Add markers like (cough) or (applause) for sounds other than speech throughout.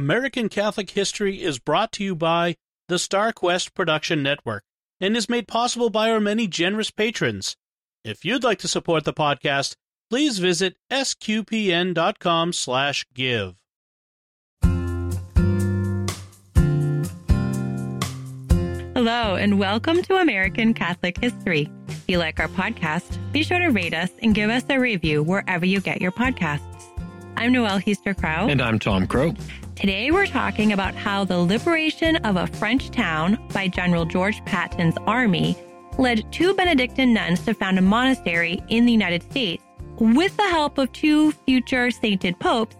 American Catholic History is brought to you by the StarQuest Production Network and is made possible by our many generous patrons. If you'd like to support the podcast, please visit sqpn.com slash give. Hello, and welcome to American Catholic History. If you like our podcast, be sure to rate us and give us a review wherever you get your podcasts. I'm Noelle Heaster Crowe. And I'm Tom Crowe. Today we're talking about how the liberation of a French town by General George Patton's army led two Benedictine nuns to found a monastery in the United States with the help of two future sainted popes,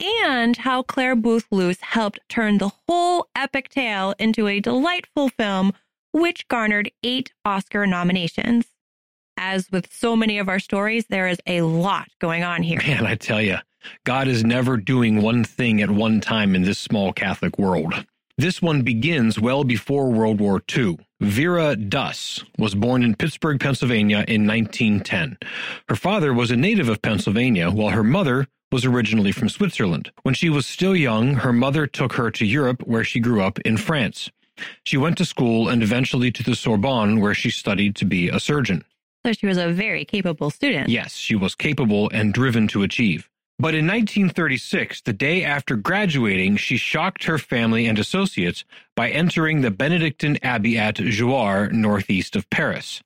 and how Clare Boothe Luce helped turn the whole epic tale into a delightful film which garnered eight Oscar nominations. As with so many of our stories, there is a lot going on here. Man, I tell you, God is never doing one thing at one time in this small Catholic world. This one begins well before World War II. Vera Duss was born in Pittsburgh, Pennsylvania in 1910. Her father was a native of Pennsylvania, while her mother was originally from Switzerland. When she was still young, her mother took her to Europe, where she grew up in France. She went to school and eventually to the Sorbonne, where she studied to be a surgeon. So she was a very capable student. Yes, she was capable and driven to achieve. But in 1936, the day after graduating, she shocked her family and associates by entering the Benedictine Abbey at Jouarre, northeast of Paris.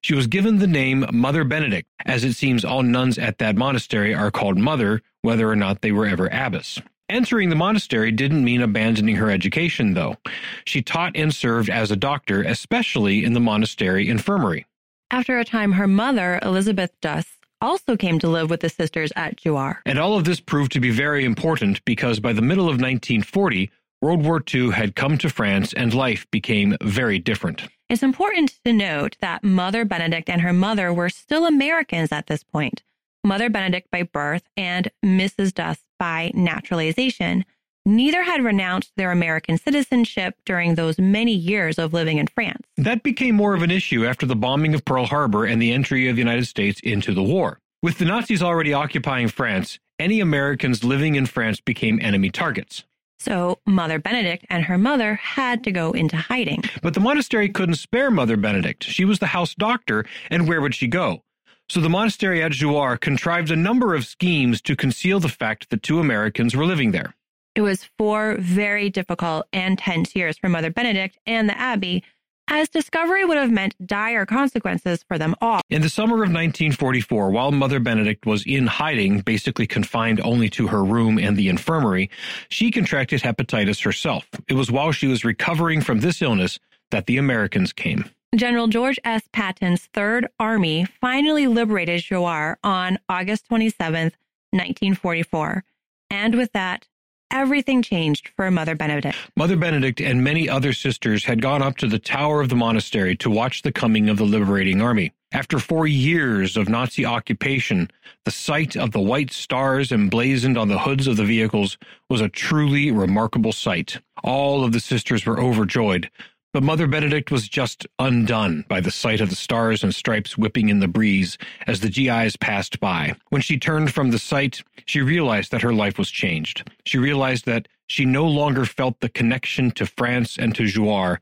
She was given the name Mother Benedict, as it seems all nuns at that monastery are called Mother, whether or not they were ever abbess. Entering the monastery didn't mean abandoning her education, though. She taught and served as a doctor, especially in the monastery infirmary. After a time, her mother, Elizabeth Duss, also came to live with the sisters at Jouarre. And all of this proved to be very important because by the middle of 1940, World War II had come to France and life became very different. It's important to note that Mother Benedict and her mother were still Americans at this point. Mother Benedict by birth and Mrs. Duss by naturalization. Neither had renounced their American citizenship during those many years of living in France. That became more of an issue after the bombing of Pearl Harbor and the entry of the United States into the war. With the Nazis already occupying France, any Americans living in France became enemy targets. So Mother Benedict and her mother had to go into hiding. But the monastery couldn't spare Mother Benedict. She was the house doctor, and where would she go? So the monastery at Jouarre contrived a number of schemes to conceal the fact that two Americans were living there. It was four very difficult and tense years for Mother Benedict and the Abbey, as discovery would have meant dire consequences for them all. In the summer of 1944, while Mother Benedict was in hiding, basically confined only to her room and the infirmary, she contracted hepatitis herself. It was while she was recovering from this illness that the Americans came. General George S. Patton's Third Army finally liberated Jouarre on August 27, 1944. And with that, everything changed for Mother Benedict. Mother Benedict and many other sisters had gone up to the tower of the monastery to watch the coming of the liberating army. After four years of Nazi occupation, the sight of the white stars emblazoned on the hoods of the vehicles was a truly remarkable sight. All of the sisters were overjoyed, but Mother Benedict was just undone by the sight of the stars and stripes whipping in the breeze as the GIs passed by. When she turned from the sight, she realized that her life was changed. She realized that she no longer felt the connection to France and to Jouarre.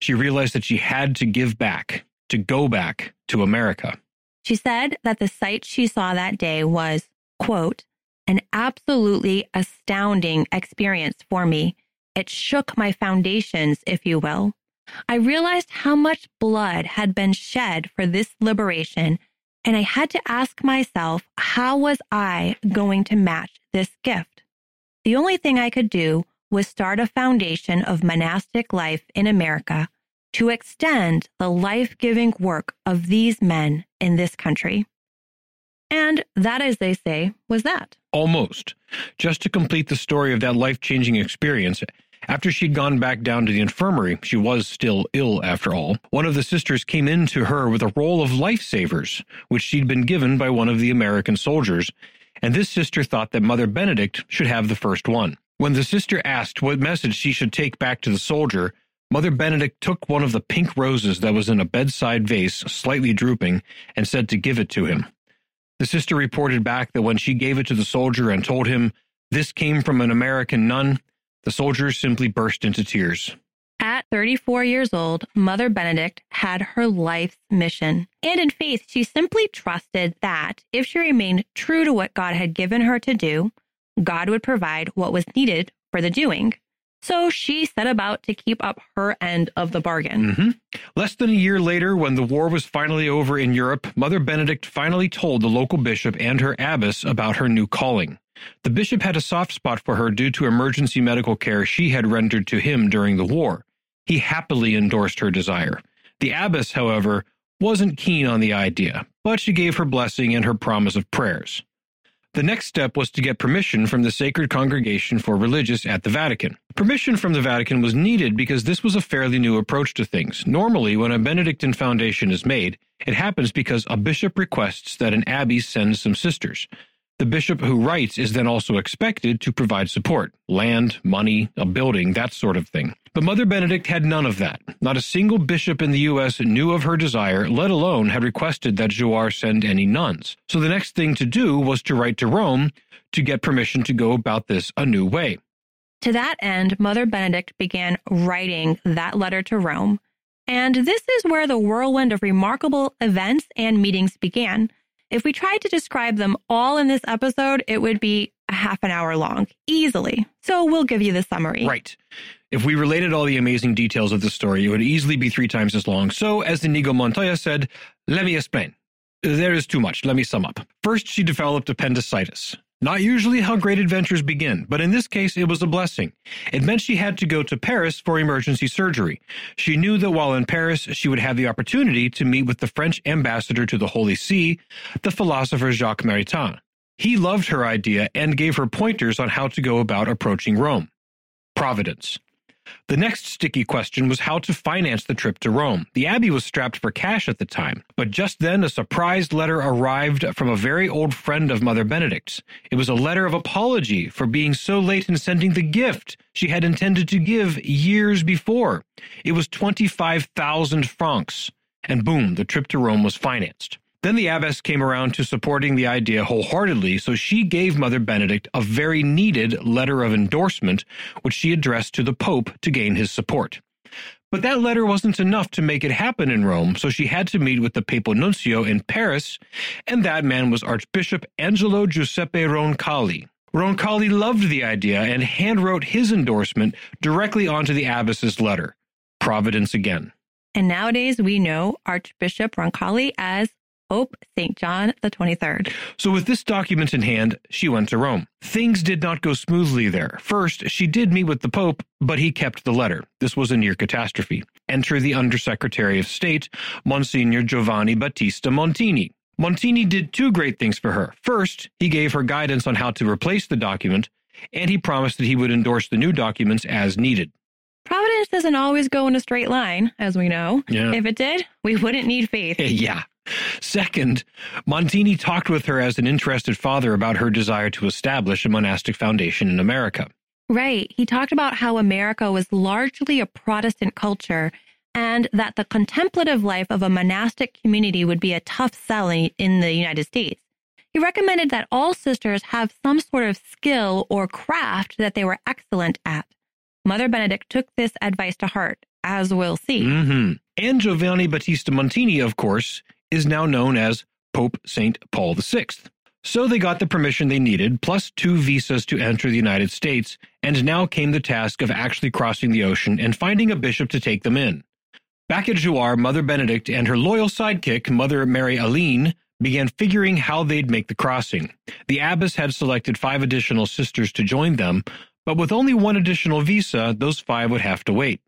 She realized that she had to give back, to go back to America. She said that the sight she saw that day was, quote, an absolutely astounding experience for me. It shook my foundations, if you will. I realized how much blood had been shed for this liberation, and I had to ask myself, how was I going to match this gift? The only thing I could do was start a foundation of monastic life in America to extend the life giving work of these men in this country. And that, as they say, was that. Almost. Just to complete the story of that life changing experience, after she'd gone back down to the infirmary, she was still ill after all, one of the sisters came in to her with a roll of lifesavers, which she'd been given by one of the American soldiers, and this sister thought that Mother Benedict should have the first one. When the sister asked what message she should take back to the soldier, Mother Benedict took one of the pink roses that was in a bedside vase, slightly drooping, and said to give it to him. The sister reported back that when she gave it to the soldier and told him This came from an American nun. The soldiers simply burst into tears. At 34 years old, Mother Benedict had her life's mission. And in faith, she simply trusted that if she remained true to what God had given her to do, God would provide what was needed for the doing. So she set about to keep up her end of the bargain. Mm-hmm. Less than a year later, when the war was finally over in Europe, Mother Benedict finally told the local bishop and her abbess about her new calling. The bishop had a soft spot for her due to emergency medical care she had rendered to him during the war. He happily endorsed her desire. The abbess, however, wasn't keen on the idea, but she gave her blessing and her promise of prayers. The next step was to get permission from the Sacred Congregation for Religious at the Vatican. Permission from the Vatican was needed because this was a fairly new approach to things. Normally, when a Benedictine foundation is made, it happens because a bishop requests that an abbey send some sisters. The bishop who writes is then also expected to provide support land, money, a building, that sort of thing. But Mother Benedict had none of that. Not a single bishop in the U.S. knew of her desire, let alone had requested that Jouarre send any nuns. So the next thing to do was to write to Rome to get permission to go about this a new way. To that end, Mother Benedict began writing that letter to Rome. And this is where the whirlwind of remarkable events and meetings began. If we tried to describe them all in this episode, it would be a half an hour long, easily. So we'll give you the summary. Right. If we related all the amazing details of the story, it would easily be three times as long. So, as Inigo Montoya said, let me explain. There is too much. Let me sum up. First, she developed appendicitis. Not usually how great adventures begin, but in this case, it was a blessing. It meant she had to go to Paris for emergency surgery. She knew that while in Paris, she would have the opportunity to meet with the French ambassador to the Holy See, the philosopher Jacques Maritain. He loved her idea and gave her pointers on how to go about approaching Rome. Providence. The next sticky question was how to finance the trip to Rome. The Abbey was strapped for cash at the time, but just then a surprise letter arrived from a very old friend of Mother Benedict's. It was a letter of apology for being so late in sending the gift she had intended to give years before. It was 25,000 francs. And boom, the trip to Rome was financed. Then the abbess came around to supporting the idea wholeheartedly, so she gave Mother Benedict a very needed letter of endorsement, which she addressed to the Pope to gain his support. But that letter wasn't enough to make it happen in Rome, so she had to meet with the papal nuncio in Paris, and that man was Archbishop Angelo Giuseppe Roncalli. Roncalli loved the idea and handwrote his endorsement directly onto the abbess's letter. Providence again. And nowadays we know Archbishop Roncalli as Pope St. John the 23rd. So, with this document in hand, she went to Rome. Things did not go smoothly there. First, she did meet with the Pope, but he kept the letter. This was a near catastrophe. Enter the Undersecretary of State, Monsignor Giovanni Battista Montini. Montini did two great things for her. First, he gave her guidance on how to replace the document, and he promised that he would endorse the new documents as needed. Providence doesn't always go in a straight line, as we know. Yeah. If it did, we wouldn't need faith. (laughs) yeah. Second, Montini talked with her as an interested father about her desire to establish a monastic foundation in America. Right. He talked about how America was largely a Protestant culture and that the contemplative life of a monastic community would be a tough sell in the United States. He recommended that all sisters have some sort of skill or craft that they were excellent at. Mother Benedict took this advice to heart, as we'll see. Mm-hmm. And Giovanni Battista Montini, of course, is now known as Pope St. Paul VI. So they got the permission they needed, plus two visas to enter the United States, and now came the task of actually crossing the ocean and finding a bishop to take them in. Back at Jouarre, Mother Benedict and her loyal sidekick, Mother Mary Aline, began figuring how they'd make the crossing. The abbess had selected five additional sisters to join them, but with only one additional visa, those five would have to wait.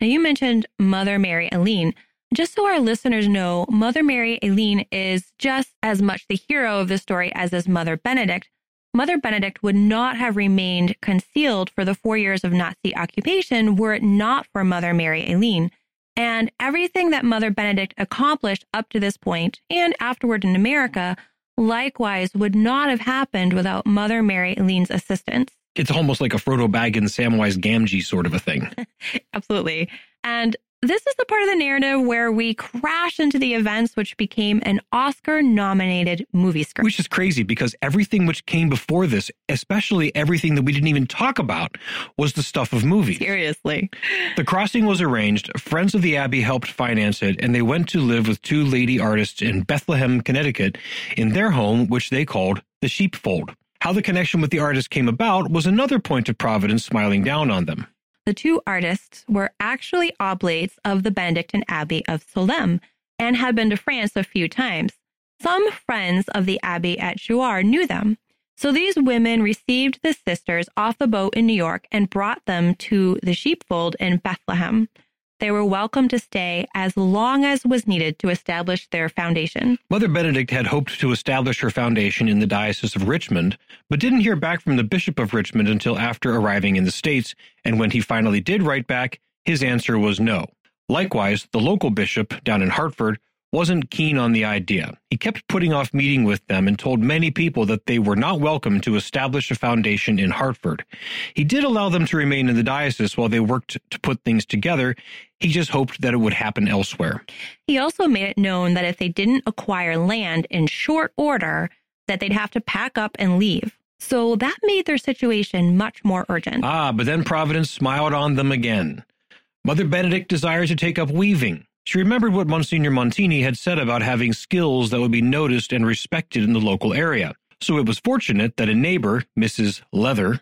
Now, you mentioned Mother Mary Aline. Just so our listeners know, Mother Mary Aline is just as much the hero of the story as is Mother Benedict. Mother Benedict would not have remained concealed for the four years of Nazi occupation were it not for Mother Mary Aline. And everything that Mother Benedict accomplished up to this point and afterward in America likewise would not have happened without Mother Mary Aline's assistance. It's almost like a Frodo Baggins, Samwise Gamgee sort of a thing. (laughs) Absolutely. And this is the part of the narrative where we crash into the events which became an Oscar nominated movie script. Which is crazy because everything which came before this, especially everything that we didn't even talk about, was the stuff of movies. Seriously. The crossing was arranged, friends of the Abbey helped finance it, and they went to live with two lady artists in Bethlehem, Connecticut, in their home, which they called the Sheepfold. How the connection with the artists came about was another point of Providence smiling down on them. The two artists were actually oblates of the Benedictine Abbey of Solesmes and had been to France a few times. Some friends of the abbey at Jouarre knew them. So these women received the sisters off the boat in New York and brought them to the sheepfold in Bethlehem. They were welcome to stay as long as was needed to establish their foundation. Mother Benedict had hoped to establish her foundation in the Diocese of Richmond, but didn't hear back from the Bishop of Richmond until after arriving in the States, and when he finally did write back, his answer was no. Likewise, the local bishop down in Hartford wasn't keen on the idea. He kept putting off meeting with them and told many people that they were not welcome to establish a foundation in Hartford. He did allow them to remain in the diocese while they worked to put things together. He just hoped that it would happen elsewhere. He also made it known that if they didn't acquire land in short order, that they'd have to pack up and leave. So that made their situation much more urgent. Ah, but then Providence smiled on them again. Mother Benedict desired to take up weaving. She remembered what Monsignor Montini had said about having skills that would be noticed and respected in the local area. So it was fortunate that a neighbor, Mrs. Leather,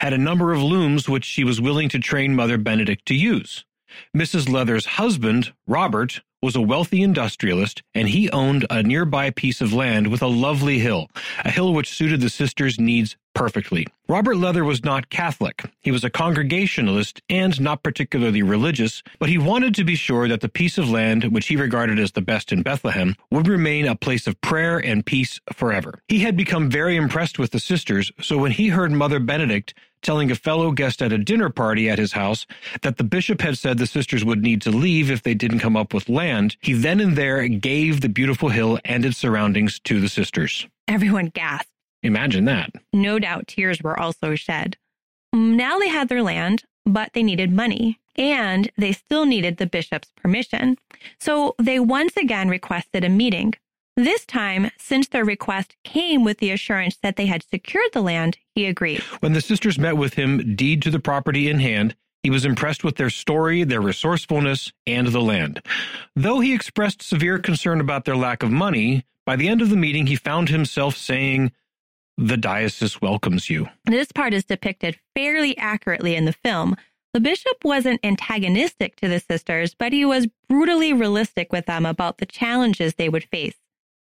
had a number of looms which she was willing to train Mother Benedict to use. Mrs. Leather's husband, Robert, was a wealthy industrialist, and he owned a nearby piece of land with a lovely hill, a hill which suited the sisters' needs perfectly. Robert Leather was not Catholic. He was a Congregationalist and not particularly religious, but he wanted to be sure that the piece of land, which he regarded as the best in Bethlehem, would remain a place of prayer and peace forever. He had become very impressed with the sisters, so when he heard Mother Benedict telling a fellow guest at a dinner party at his house that the bishop had said the sisters would need to leave if they didn't come up with land, he then and there gave the beautiful hill and its surroundings to the sisters. Everyone gasped. Imagine that. No doubt tears were also shed. Now they had their land, but they needed money, and they still needed the bishop's permission. So they once again requested a meeting. This time, since their request came with the assurance that they had secured the land, he agreed. When the sisters met with him, deed to the property in hand, he was impressed with their story, their resourcefulness, and the land. Though he expressed severe concern about their lack of money, by the end of the meeting he found himself saying, The diocese welcomes you. This part is depicted fairly accurately in the film. The bishop wasn't antagonistic to the sisters, but he was brutally realistic with them about the challenges they would face.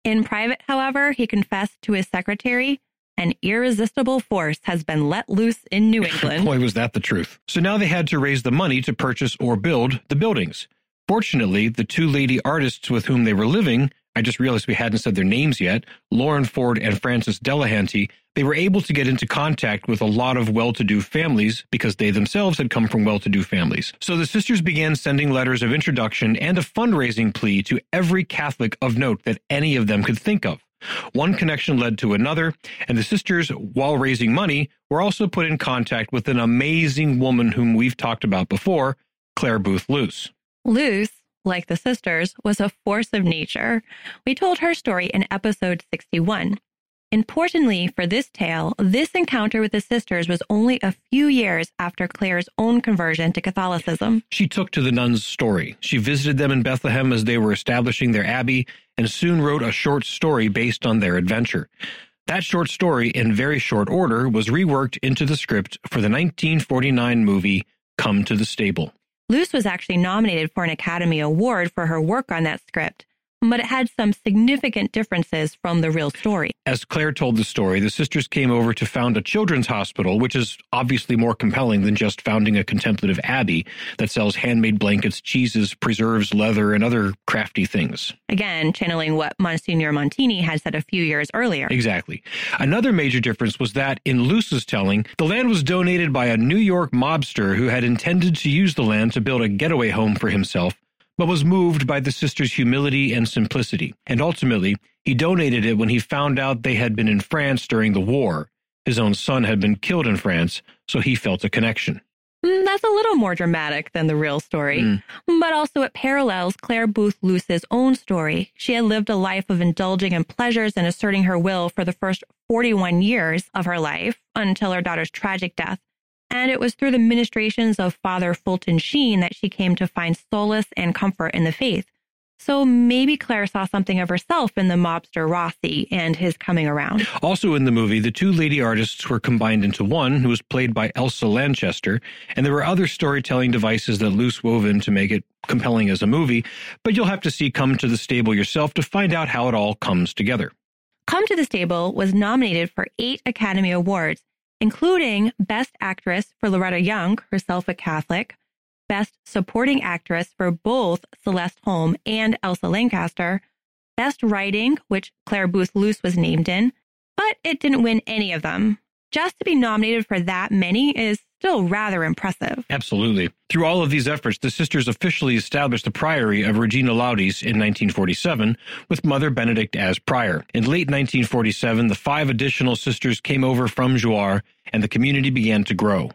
In private, however, he confessed to his secretary, an irresistible force has been let loose in New (laughs) England. Boy, was that the truth. So now they had to raise the money to purchase or build the buildings. Fortunately, the two lady artists with whom they were living I just realized we hadn't said their names yet, Lauren Ford and Frances Delahanty, they were able to get into contact with a lot of well-to-do families because they themselves had come from well-to-do families. So the sisters began sending letters of introduction and a fundraising plea to every Catholic of note that any of them could think of. One connection led to another, and the sisters, while raising money, were also put in contact with an amazing woman whom we've talked about before, Clare Boothe Luce. Luce like the sisters, was a force of nature. We told her story in episode 61. Importantly for this tale, this encounter with the sisters was only a few years after Clare's own conversion to Catholicism. She took to the nuns' story. She visited them in Bethlehem as they were establishing their abbey and soon wrote a short story based on their adventure. That short story, in very short order, was reworked into the script for the 1949 movie Come to the Stable. Luce was actually nominated for an Academy Award for her work on that script, but it had some significant differences from the real story. As Clare told the story, the sisters came over to found a children's hospital, which is obviously more compelling than just founding a contemplative abbey that sells handmade blankets, cheeses, preserves, leather, and other crafty things. Again, channeling what Monsignor Montini had said a few years earlier. Exactly. Another major difference was that, in Luce's telling, the land was donated by a New York mobster who had intended to use the land to build a getaway home for himself but was moved by the sisters' humility and simplicity, and ultimately he donated it when he found out they had been in France during the war. His own son had been killed in France, so he felt a connection. Mm, That's a little more dramatic than the real story, Mm. but also it parallels Clare Boothe Luce's own story. She had lived a life of indulging in pleasures and asserting her will for the first 41 years of her life until her daughter's tragic death. And it was through the ministrations of Father Fulton Sheen that she came to find solace and comfort in the faith. So maybe Clare saw something of herself in the mobster Rossi and his coming around. Also in the movie, the two lady artists were combined into one, who was played by Elsa Lanchester, and there were other storytelling devices that Luce wove in to make it compelling as a movie, but you'll have to see Come to the Stable yourself to find out how it all comes together. Come to the Stable was nominated for eight Academy Awards, including Best Actress for Loretta Young, herself a Catholic, Best Supporting Actress for both Celeste Holm and Elsa Lanchester, Best Writing, which Clare Boothe Luce was named in, but it didn't win any of them. Just to be nominated for that many is still rather impressive. Absolutely. Through all of these efforts, the sisters officially established the priory of Regina Laudis in 1947, with Mother Benedict as prior. In late 1947, the five additional sisters came over from Jouarre, and the community began to grow.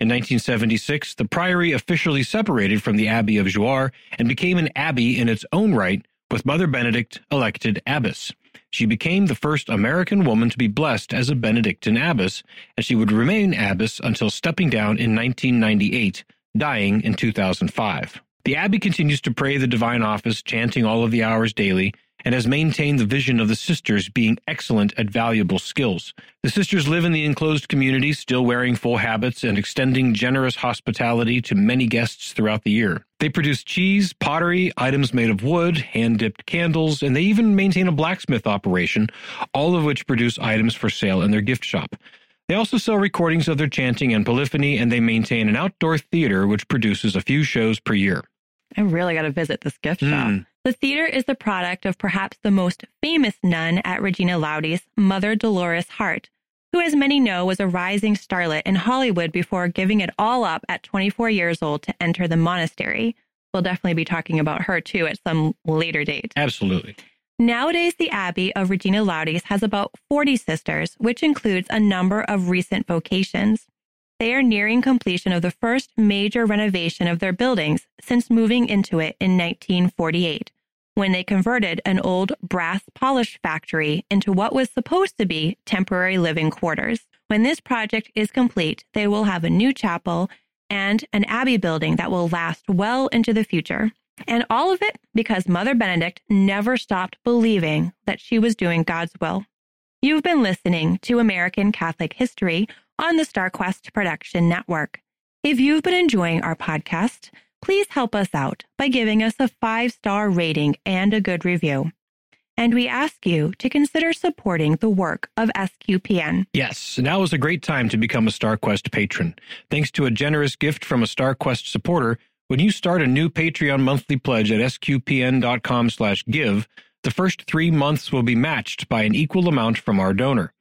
In 1976, the priory officially separated from the Abbey of Jouarre and became an abbey in its own right, with Mother Benedict elected abbess. She became the first American woman to be blessed as a Benedictine abbess, and she would remain abbess until stepping down in 1998, dying in 2005. The abbey continues to pray the divine office, chanting all of the hours daily, and has maintained the vision of the sisters being excellent at valuable skills. The sisters live in the enclosed community, still wearing full habits and extending generous hospitality to many guests throughout the year. They produce cheese, pottery, items made of wood, hand dipped candles, and they even maintain a blacksmith operation, all of which produce items for sale in their gift shop. They also sell recordings of their chanting and polyphony, and they maintain an outdoor theater which produces a few shows per year. I really got to visit this gift hmm. shop. The theater is the product of perhaps the most famous nun at Regina Laudis, Mother Dolores Hart, who, as many know, was a rising starlet in Hollywood before giving it all up at 24 years old to enter the monastery. We'll definitely be talking about her too at some later date. Absolutely. Nowadays, the Abbey of Regina Laudis has about 40 sisters, which includes a number of recent vocations. They are nearing completion of the first major renovation of their buildings since moving into it in 1948, when they converted an old brass polish factory into what was supposed to be temporary living quarters. When this project is complete, they will have a new chapel and an abbey building that will last well into the future. And all of it because Mother Benedict never stopped believing that she was doing God's will. You've been listening to American Catholic History on the StarQuest Production Network. If you've been enjoying our podcast, please help us out by giving us a five star rating and a good review. And we ask you to consider supporting the work of SQPN. Yes, now is a great time to become a StarQuest patron. Thanks to a generous gift from a StarQuest supporter, when you start a new Patreon monthly pledge at sqpn.com slash give, the first three months will be matched by an equal amount from our donor.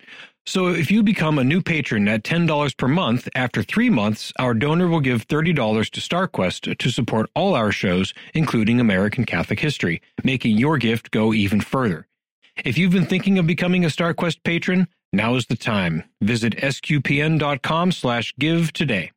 So if you become a new patron at $10 per month, after three months, our donor will give $30 to StarQuest to support all our shows, including American Catholic History, making your gift go even further. If you've been thinking of becoming a StarQuest patron, now is the time. Visit sqpn.com slash give today.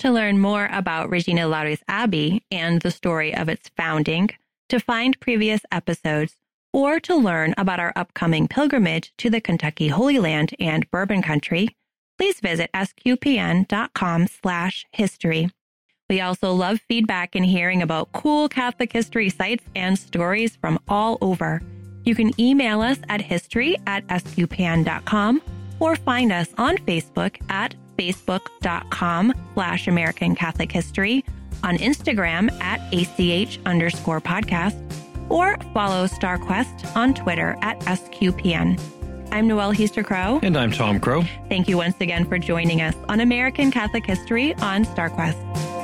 To learn more about Regina Laudis Abbey and the story of its founding, to find previous episodes, or to learn about our upcoming pilgrimage to the Kentucky Holy Land and Bourbon Country, please visit sqpn.com slash history. We also love feedback and hearing about cool Catholic history sites and stories from all over. You can email us at history at sqpn.com or find us on Facebook at facebook.com slash American Catholic History, on Instagram at ACH underscore podcast, or follow StarQuest on Twitter at SQPN. I'm Noelle Heaster Crowe. And I'm Tom Crowe. Thank you once again for joining us on American Catholic History on StarQuest.